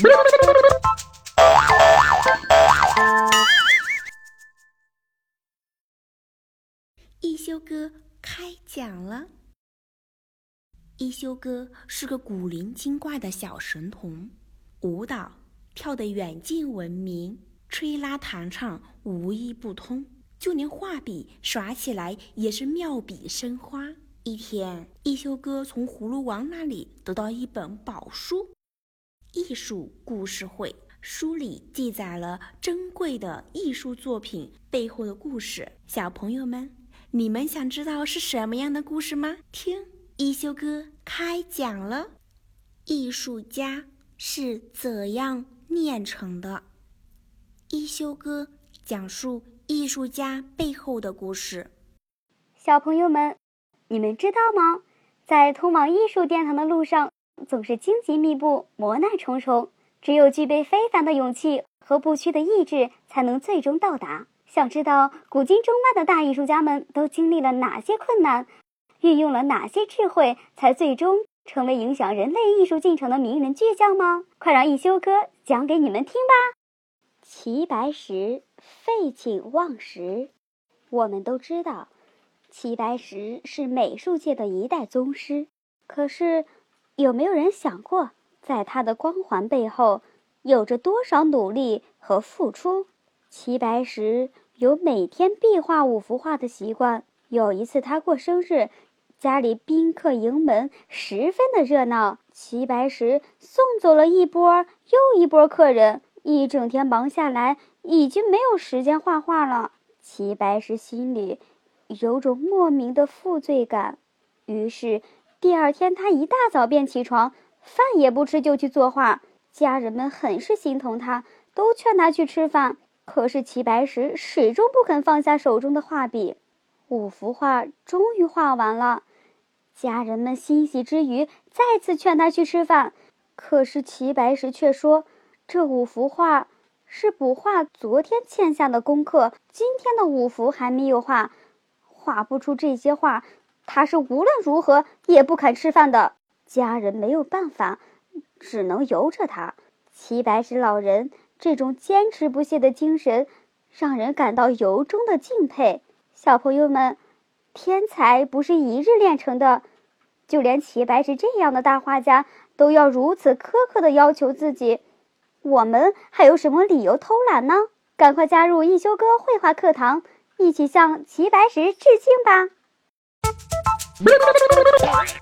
一休哥开讲了。一休哥是个古灵精怪的小神童，舞蹈跳得远近闻名，吹拉弹唱无一不通，就连画笔耍起来也是妙笔生花。一天，一休哥从葫芦王那里得到一本宝书《艺术故事会》，书里记载了珍贵的艺术作品背后的故事。小朋友们。你们想知道是什么样的故事吗？听一休哥开讲了。艺术家是怎样炼成的？一休哥讲述艺术家背后的故事。小朋友们，你们知道吗？在通往艺术殿堂的路上，总是荆棘密布，磨难重重，只有具备非凡的勇气和不屈的意志，才能最终到达。想知道古今中外的大艺术家们都经历了哪些困难，运用了哪些智慧，才最终成为影响人类艺术进程的名人巨匠吗？快让一休哥讲给你们听吧。齐白石废寝忘食。我们都知道，齐白石是美术界的一代宗师。可是，有没有人想过，在他的光环背后，有着多少努力和付出？齐白石有每天必画五幅画的习惯。有一次他过生日，家里宾客迎门，十分的热闹。齐白石送走了一波又一波客人，一整天忙下来，已经没有时间画画了。齐白石心里有种莫名的负罪感，于是第二天他一大早便起床，饭也不吃就去作画。家人们很是心疼他，都劝他去吃饭。可是齐白石始终不肯放下手中的画笔，五幅画终于画完了。家人们欣喜之余，再次劝他去吃饭。可是齐白石却说：“这五幅画是补画昨天欠下的功课，今天的五幅还没有画，画不出这些画，他是无论如何也不肯吃饭的。”家人没有办法，只能由着他。齐白石老人。这种坚持不懈的精神，让人感到由衷的敬佩。小朋友们，天才不是一日练成的，就连齐白石这样的大画家都要如此苛刻的要求自己，我们还有什么理由偷懒呢？赶快加入一休哥绘画课堂，一起向齐白石致敬吧！Bye.